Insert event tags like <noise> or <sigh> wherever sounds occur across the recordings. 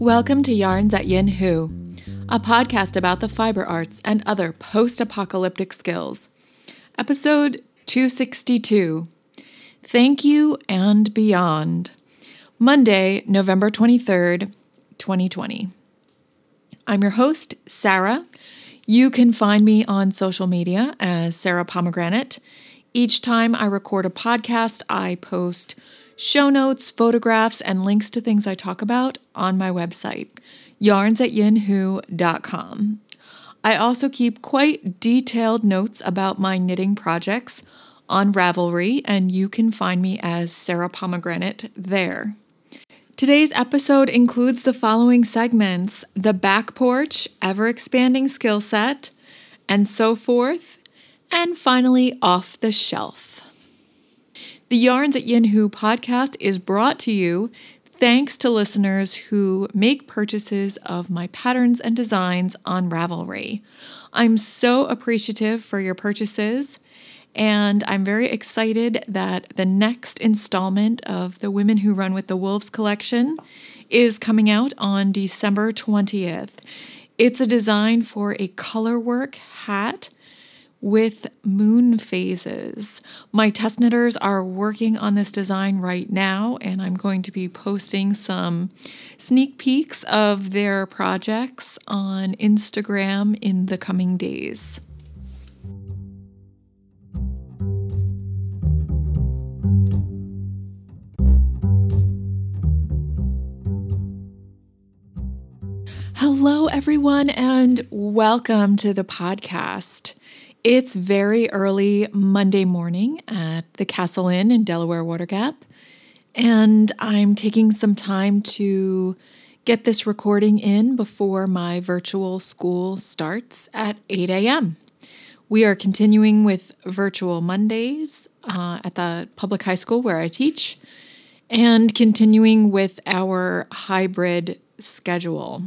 Welcome to Yarns at Yin Hu, a podcast about the fiber arts and other post apocalyptic skills. Episode 262 Thank You and Beyond. Monday, November 23rd, 2020. I'm your host, Sarah. You can find me on social media as Sarah Pomegranate. Each time I record a podcast, I post show notes, photographs, and links to things I talk about on my website, yarnsatyinhu.com. I also keep quite detailed notes about my knitting projects on Ravelry, and you can find me as Sarah Pomegranate there. Today's episode includes the following segments the back porch, ever expanding skill set, and so forth, and finally, off the shelf. The Yarns at Yin podcast is brought to you thanks to listeners who make purchases of my patterns and designs on Ravelry. I'm so appreciative for your purchases, and I'm very excited that the next installment of the Women Who Run with the Wolves collection is coming out on December 20th. It's a design for a colorwork hat with moon phases. My test knitters are working on this design right now, and I'm going to be posting some sneak peeks of their projects on Instagram in the coming days. Hello, everyone, and welcome to the podcast. It's very early Monday morning at the Castle Inn in Delaware Water Gap, and I'm taking some time to get this recording in before my virtual school starts at 8 a.m. We are continuing with virtual Mondays uh, at the public high school where I teach and continuing with our hybrid schedule.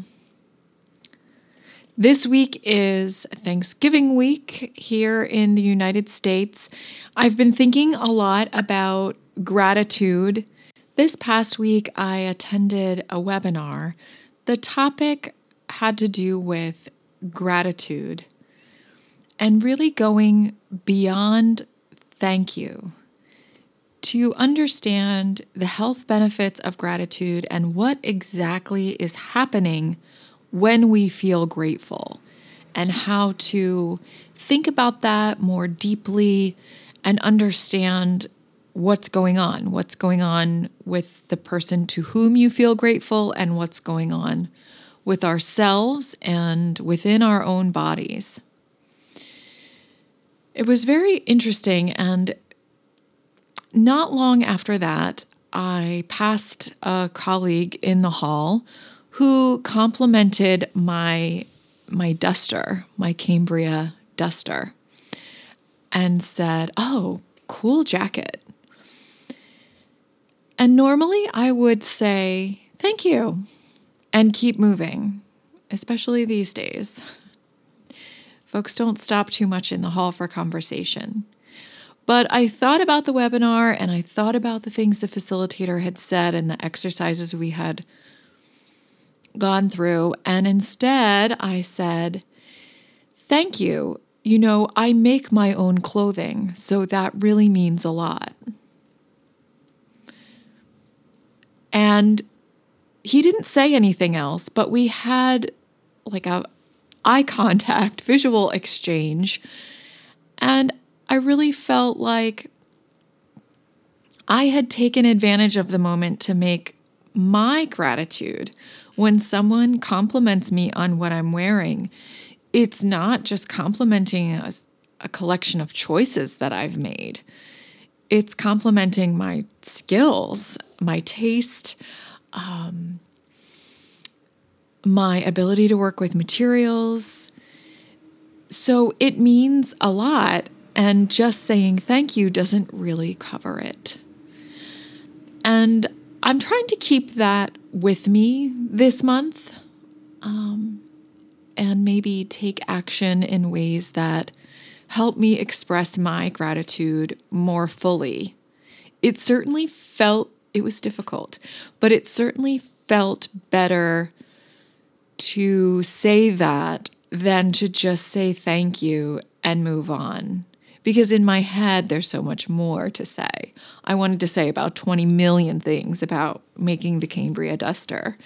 This week is Thanksgiving week here in the United States. I've been thinking a lot about gratitude. This past week, I attended a webinar. The topic had to do with gratitude and really going beyond thank you to understand the health benefits of gratitude and what exactly is happening when we feel grateful and how to think about that more deeply and understand what's going on, what's going on with the person to whom you feel grateful, and what's going on with ourselves and within our own bodies. It was very interesting, and not long after that, I passed a colleague in the hall who complimented my my duster, my Cambria duster, and said, "Oh, cool jacket." And normally I would say, "Thank you," and keep moving, especially these days. Folks don't stop too much in the hall for conversation. But I thought about the webinar and I thought about the things the facilitator had said and the exercises we had gone through. And instead, I said, Thank you. You know, I make my own clothing, so that really means a lot. And he didn't say anything else, but we had like a eye <laughs> contact, visual exchange. And I really felt like I had taken advantage of the moment to make my gratitude when someone compliments me on what I'm wearing, it's not just complimenting a, a collection of choices that I've made. It's complimenting my skills, my taste, um, my ability to work with materials. So it means a lot, and just saying thank you doesn't really cover it. And I'm trying to keep that with me this month um, and maybe take action in ways that help me express my gratitude more fully. It certainly felt, it was difficult, but it certainly felt better to say that than to just say thank you and move on. Because in my head, there's so much more to say. I wanted to say about 20 million things about making the Cambria duster.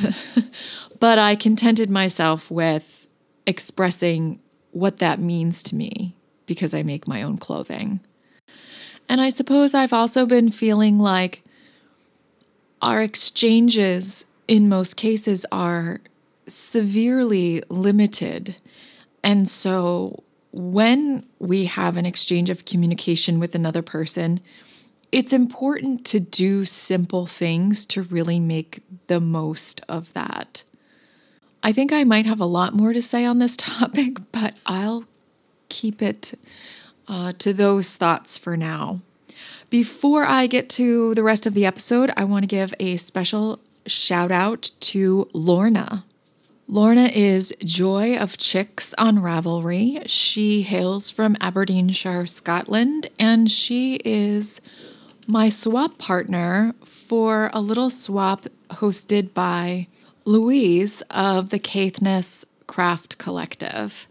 <laughs> but I contented myself with expressing what that means to me because I make my own clothing. And I suppose I've also been feeling like our exchanges in most cases are severely limited. And so when we have an exchange of communication with another person, it's important to do simple things to really make the most of that. I think I might have a lot more to say on this <laughs> topic, but I'll keep it uh, to those thoughts for now. Before I get to the rest of the episode, I want to give a special shout out to Lorna. Lorna is Joy of Chicks on Ravelry. She hails from Aberdeenshire, Scotland, and she is my swap partner for a little swap hosted by Louise of the Caithness Craft Collective.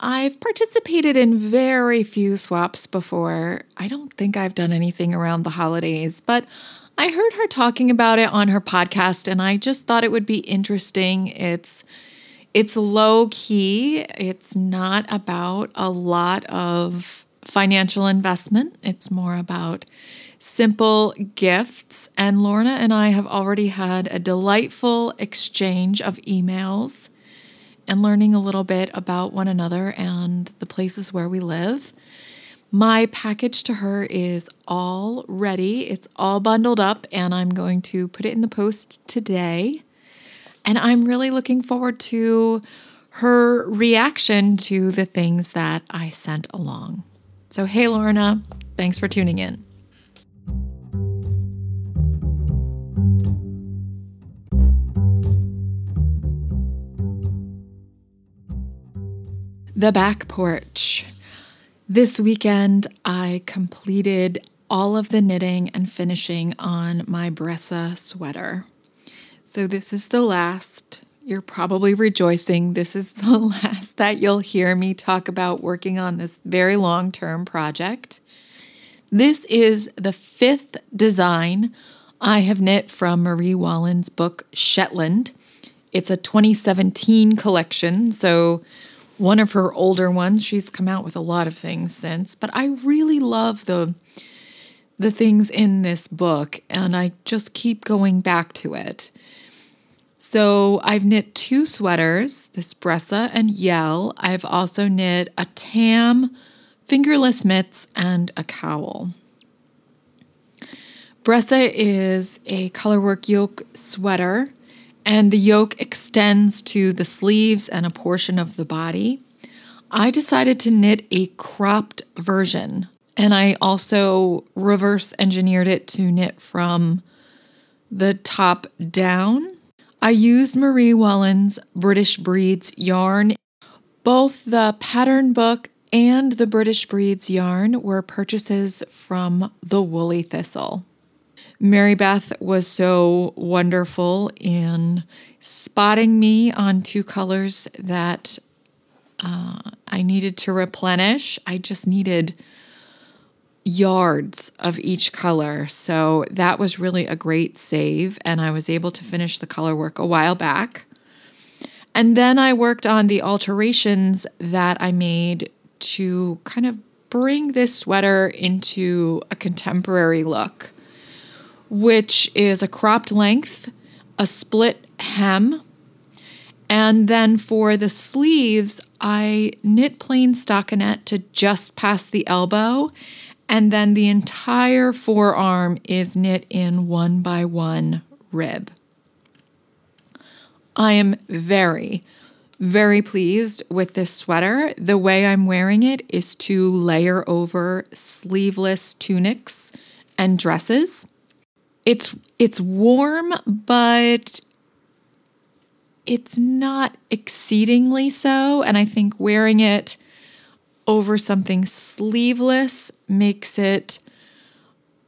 I've participated in very few swaps before. I don't think I've done anything around the holidays, but I heard her talking about it on her podcast and I just thought it would be interesting. It's it's low key. It's not about a lot of financial investment. It's more about simple gifts. And Lorna and I have already had a delightful exchange of emails and learning a little bit about one another and the places where we live. My package to her is all ready. It's all bundled up, and I'm going to put it in the post today. And I'm really looking forward to her reaction to the things that I sent along. So, hey, Lorna, thanks for tuning in. The back porch. This weekend, I completed all of the knitting and finishing on my Bressay sweater. So, this is the last. You're probably rejoicing. This is <laughs> the last that you'll hear me talk about working on this very long term project. This is the fifth design I have knit from Marie Wallin's book Shetland. It's a 2017 collection, so one of her older ones. She's come out with a lot of things since, but I really love the the things in this book and I just keep going back to it. So I've knit two sweaters, this Bressay and Yell. I've also knit a tam, fingerless mitts, and a cowl. Bressay is a colorwork yoke sweater and the yoke extends to the sleeves and a portion of the body. I decided to knit a cropped version, and I also reverse engineered it to knit from the top down. I used Marie Wallin's British Breeds yarn. Both the pattern book and the British Breeds yarn were purchases from the Woolly Thistle. Mary Beth was so wonderful in spotting me on two colors that uh, I needed to replenish. I just needed yards of each color. So that was really a great save. And I was able to finish the color work a while back. And then I worked on the alterations that I made to kind of bring this sweater into a contemporary look which is a cropped length, a split hem. And then for the sleeves, I knit plain stockinette to just past the elbow. And then the entire forearm is knit in one by one rib. I am very, very pleased with this sweater. The way I'm wearing it is to layer over sleeveless tunics and dresses. It's it's warm, but it's not exceedingly so. And I think wearing it over something sleeveless makes it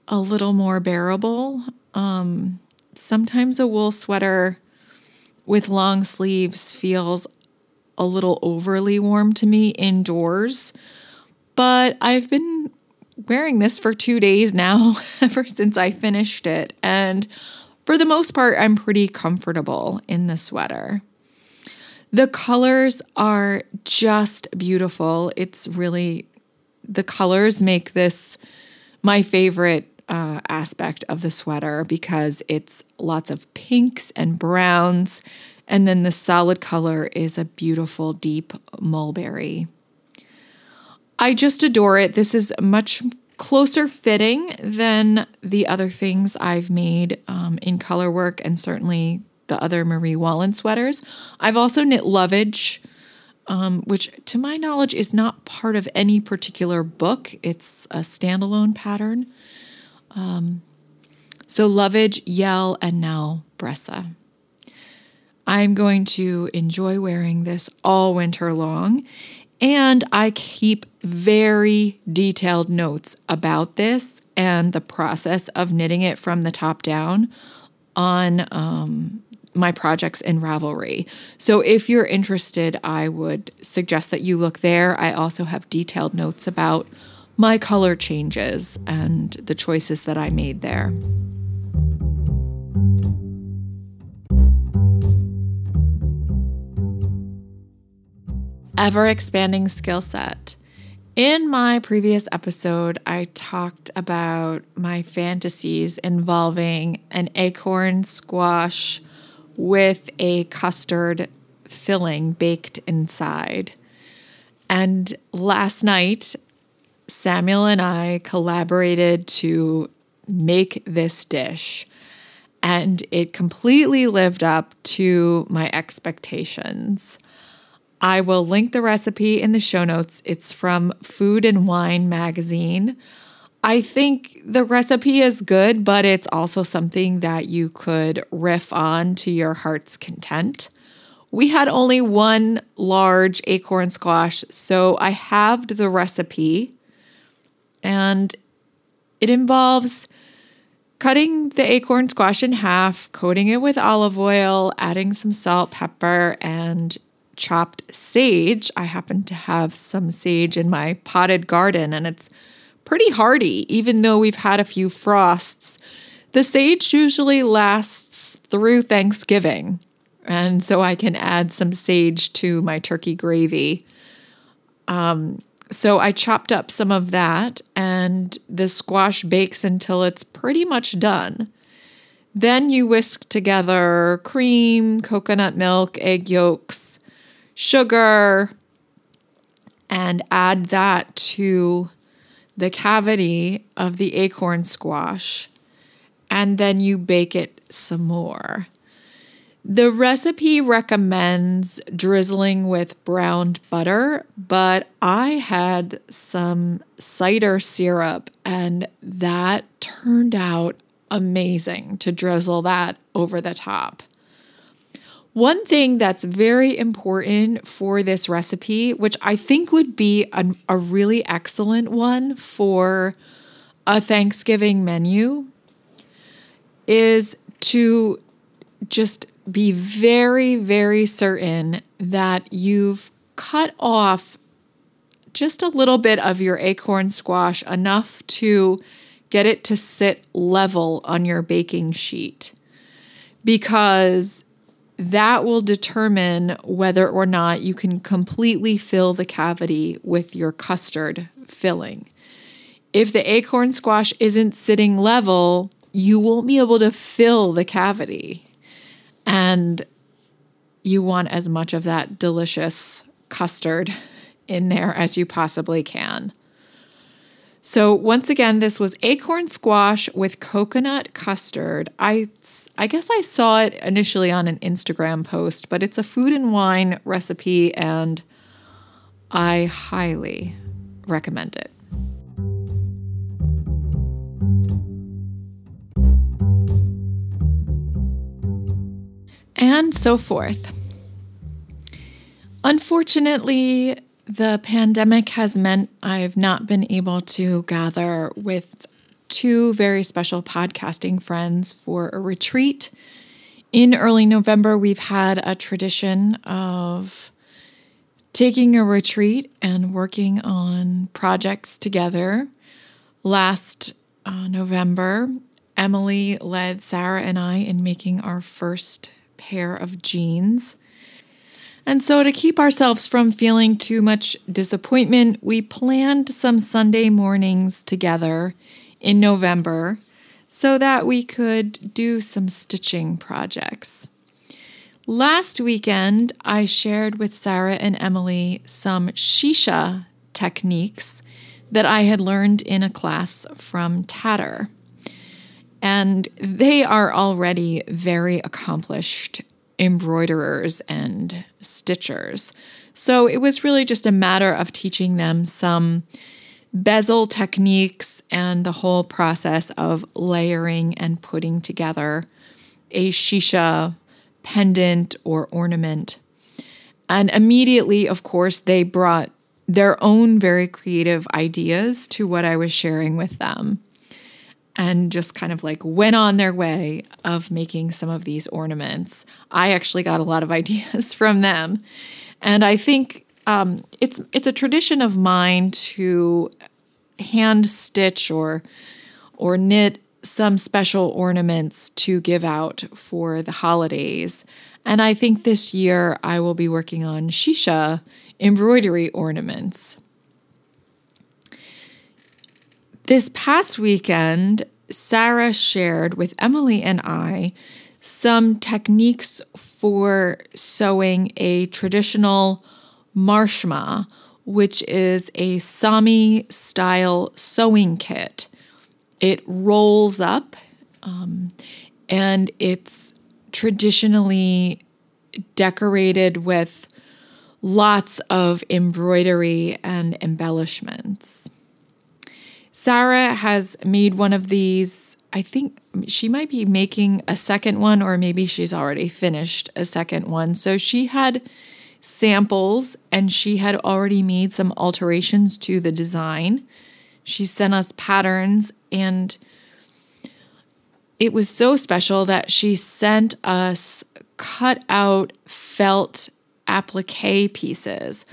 a little more bearable. Um, sometimes a wool sweater with long sleeves feels a little overly warm to me indoors. But I've been wearing this for two days now, <laughs> ever since I finished it. And for the most part, I'm pretty comfortable in the sweater. The colors are just beautiful. It's really, the colors make this my favorite uh, aspect of the sweater because it's lots of pinks and browns. And then the solid color is a beautiful deep mulberry. I just adore it. This is much closer fitting than the other things I've made um, in color work and certainly the other Marie Wallin sweaters. I've also knit lovage, um, which to my knowledge is not part of any particular book, it's a standalone pattern. Um, so, lovage, Yell, and now Bressay. I'm going to enjoy wearing this all winter long. And I keep very detailed notes about this and the process of knitting it from the top down on um, my projects in Ravelry. So if you're interested, I would suggest that you look there. I also have detailed notes about my color changes and the choices that I made there. ever expanding skill set. In my previous episode, I talked about my fantasies involving an acorn squash with a custard filling baked inside. And last night, Samuel and I collaborated to make this dish, and it completely lived up to my expectations. I will link the recipe in the show notes. It's from Food and Wine magazine. I think the recipe is good, but it's also something that you could riff on to your heart's content. We had only one large acorn squash, so I halved the recipe and it involves cutting the acorn squash in half, coating it with olive oil, adding some salt, pepper, and chopped sage. I happen to have some sage in my potted garden and it's pretty hardy, even though we've had a few frosts. The sage usually lasts through Thanksgiving, and so I can add some sage to my turkey gravy. Um, so I chopped up some of that, and the squash bakes until it's pretty much done. Then you whisk together cream, coconut milk, egg yolks, sugar and add that to the cavity of the acorn squash. And then you bake it some more. The recipe recommends drizzling with browned butter, but I had some cider syrup and that turned out amazing to drizzle that over the top. One thing that's very important for this recipe, which I think would be a, a really excellent one for a Thanksgiving menu, is to just be very, very certain that you've cut off just a little bit of your acorn squash, enough to get it to sit level on your baking sheet. Because that will determine whether or not you can completely fill the cavity with your custard filling. If the acorn squash isn't sitting level, you won't be able to fill the cavity. And you want as much of that delicious custard in there as you possibly can. So once again, this was acorn squash with coconut custard. I I guess I saw it initially on an Instagram post, but it's a food and wine recipe and I highly recommend it. And so forth. Unfortunately, the pandemic has meant I've not been able to gather with two very special podcasting friends for a retreat In early November, we've had a tradition of taking a retreat and working on projects together. Last uh, November, Emily led Sarah and I in making our first pair of jeans. And so, to keep ourselves from feeling too much disappointment, we planned some Sunday mornings together in November so that we could do some stitching projects. Last weekend, I shared with Sarah and Emily some shisha techniques that I had learned in a class from Tatter. And they are already very accomplished embroiderers and stitchers. So it was really just a matter of teaching them some bezel techniques and the whole process of layering and putting together a shisha pendant or ornament. And immediately, of course, they brought their own very creative ideas to what I was sharing with them and just kind of like went on their way of making some of these ornaments. I actually got a lot of <laughs> ideas from them. And I think um, it's it's a tradition of mine to hand stitch or or knit some special ornaments to give out for the holidays. And I think this year I will be working on shisha embroidery ornaments. This past weekend, Sarah shared with Emily and I some techniques for sewing a traditional marshma, which is a Sami style sewing kit. It rolls up um, and it's traditionally decorated with lots of embroidery and embellishments. Sarah has made one of these. I think she might be making a second one, or maybe she's already finished a second one. So she had samples and she had already made some alterations to the design. She sent us patterns, and it was so special that she sent us cut out felt applique pieces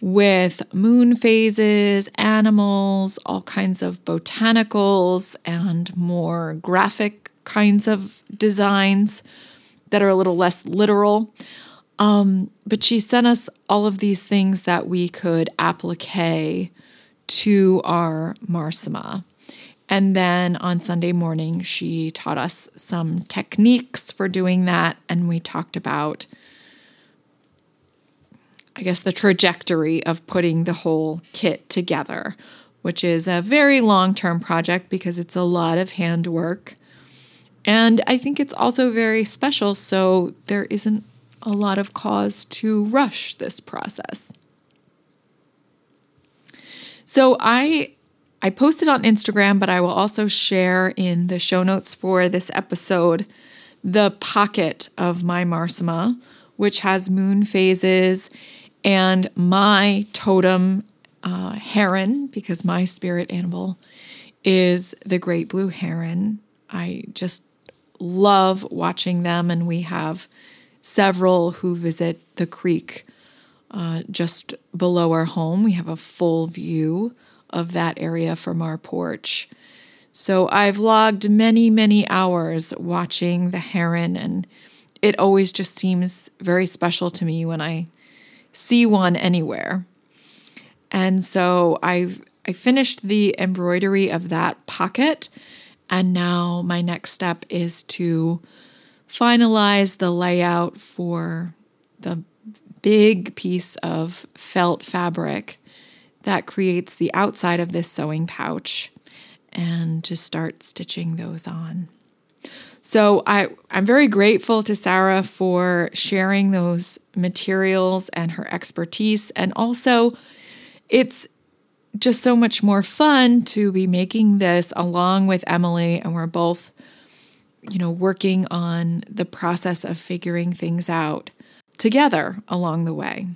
with moon phases, animals, all kinds of botanicals, and more graphic kinds of designs that are a little less literal. Um, but she sent us all of these things that we could applique to our Marsima. And then on Sunday morning, she taught us some techniques for doing that. And we talked about I guess, the trajectory of putting the whole kit together, which is a very long term project because it's a lot of handwork. And I think it's also very special, so there isn't a lot of cause to rush this process. So I I posted on Instagram, but I will also share in the show notes for this episode the pocket of my Marsima, which has moon phases and my totem uh, heron, because my spirit animal is the great blue heron. I just love watching them, and we have several who visit the creek uh, just below our home. We have a full view of that area from our porch. So I've logged many, many hours watching the heron, and it always just seems very special to me when I see one anywhere. And so I've I finished the embroidery of that pocket and now my next step is to finalize the layout for the big piece of felt fabric that creates the outside of this sewing pouch and to start stitching those on. So I, I'm very grateful to Sarah for sharing those materials and her expertise. And also, it's just so much more fun to be making this along with Emily. And we're both, you know, working on the process of figuring things out together along the way.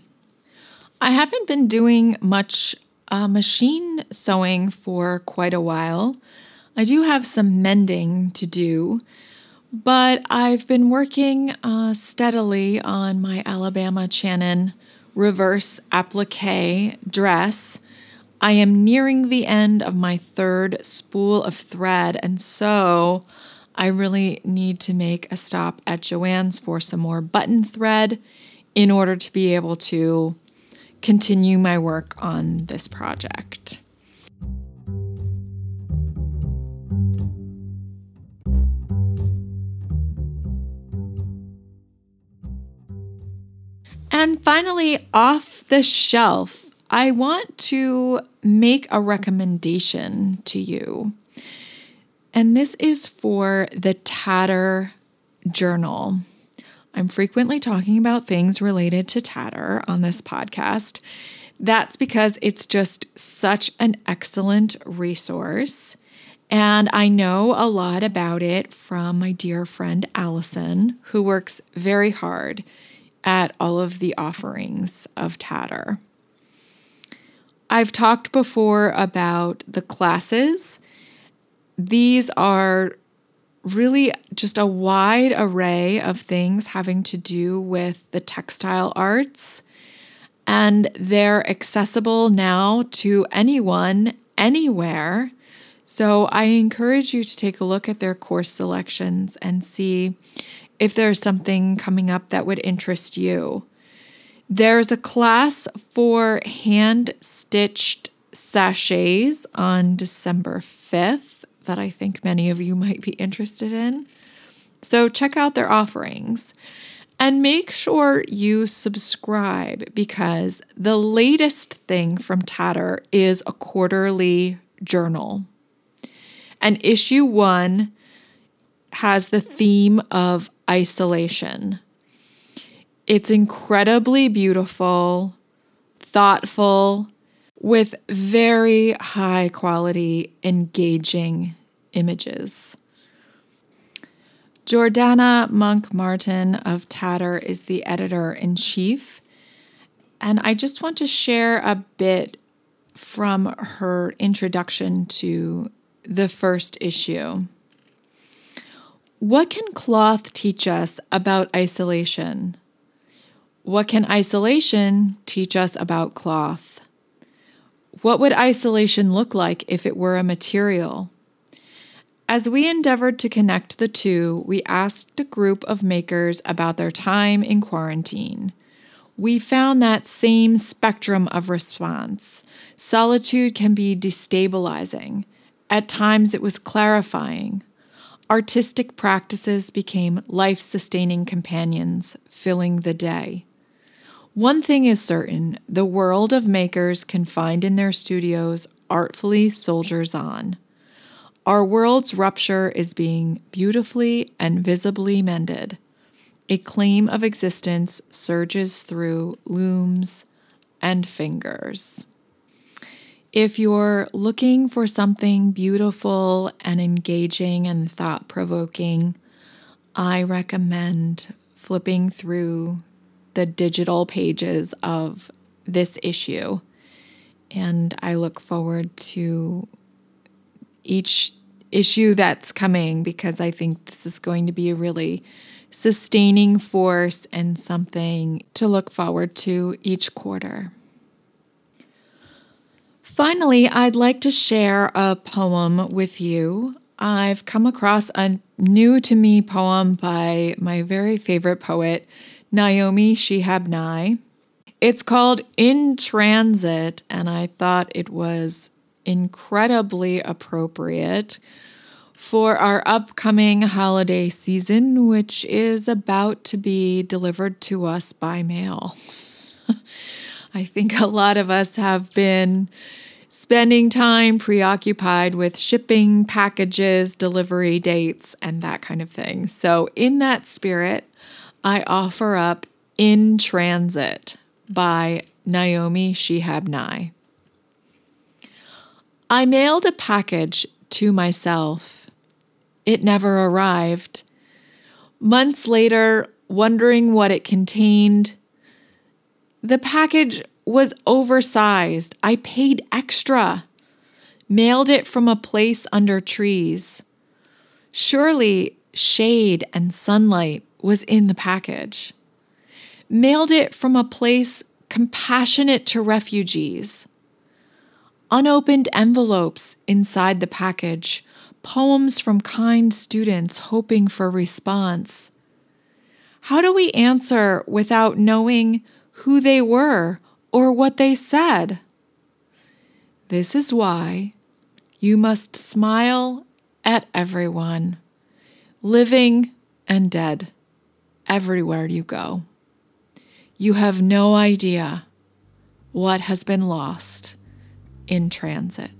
I haven't been doing much uh, machine sewing for quite a while. I do have some mending to do But I've been working uh, steadily on my Alabama Chanin reverse applique dress. I am nearing the end of my third spool of thread, and so I really need to make a stop at Joann's for some more button thread in order to be able to continue my work on this project. And finally, off the shelf, I want to make a recommendation to you. And this is for the Tatter Journal. I'm frequently talking about things related to Tatter on this podcast. That's because it's just such an excellent resource. And I know a lot about it from my dear friend Allison, who works very hard at all of the offerings of Tatter. I've talked before about the classes. These are really just a wide array of things having to do with the textile arts. And they're accessible now to anyone, anywhere. So I encourage you to take a look at their course selections and see if there's something coming up that would interest you. There's a class for hand stitched sachets on December 5th that I think many of you might be interested in. So check out their offerings and make sure you subscribe because the latest thing from Tatter is a quarterly journal. And issue one has the theme of isolation. It's incredibly beautiful, thoughtful, with very high quality, engaging images. Jordana Munk Martin of Tatter is the editor in chief. And I just want to share a bit from her introduction to the first issue. What can cloth teach us about isolation? What can isolation teach us about cloth? What would isolation look like if it were a material? As we endeavored to connect the two, we asked a group of makers about their time in quarantine. We found that same spectrum of response. Solitude can be destabilizing. At times, it was clarifying artistic practices became life sustaining companions, filling the day. One thing is certain the world of makers confined in their studios artfully soldiers on. Our world's rupture is being beautifully and visibly mended. A claim of existence surges through looms and fingers. If you're looking for something beautiful and engaging and thought provoking, I recommend flipping through the digital pages of this issue. And I look forward to each issue that's coming because I think this is going to be a really sustaining force and something to look forward to each quarter. Finally, I'd like to share a poem with you. I've come across a new to me poem by my very favorite poet, Naomi Shihab Nye. It's called In Transit, and I thought it was incredibly appropriate for our upcoming holiday season, which is about to be delivered to us by mail. <laughs> I think a lot of us have been spending time preoccupied with shipping, packages, delivery dates, and that kind of thing. So, in that spirit, I offer up In Transit by Naomi Shihab Nye. I mailed a package to myself. It never arrived. Months later, wondering what it contained, the package was oversized. I paid extra. Mailed it from a place under trees. Surely shade, and sunlight was in the package. Mailed it from a place compassionate to refugees. Unopened envelopes inside the package, poems from kind students hoping for response. How do we answer without knowing who they were or what they said? This is why you must smile at everyone, living and dead, everywhere you go. You have no idea what has been lost in transit.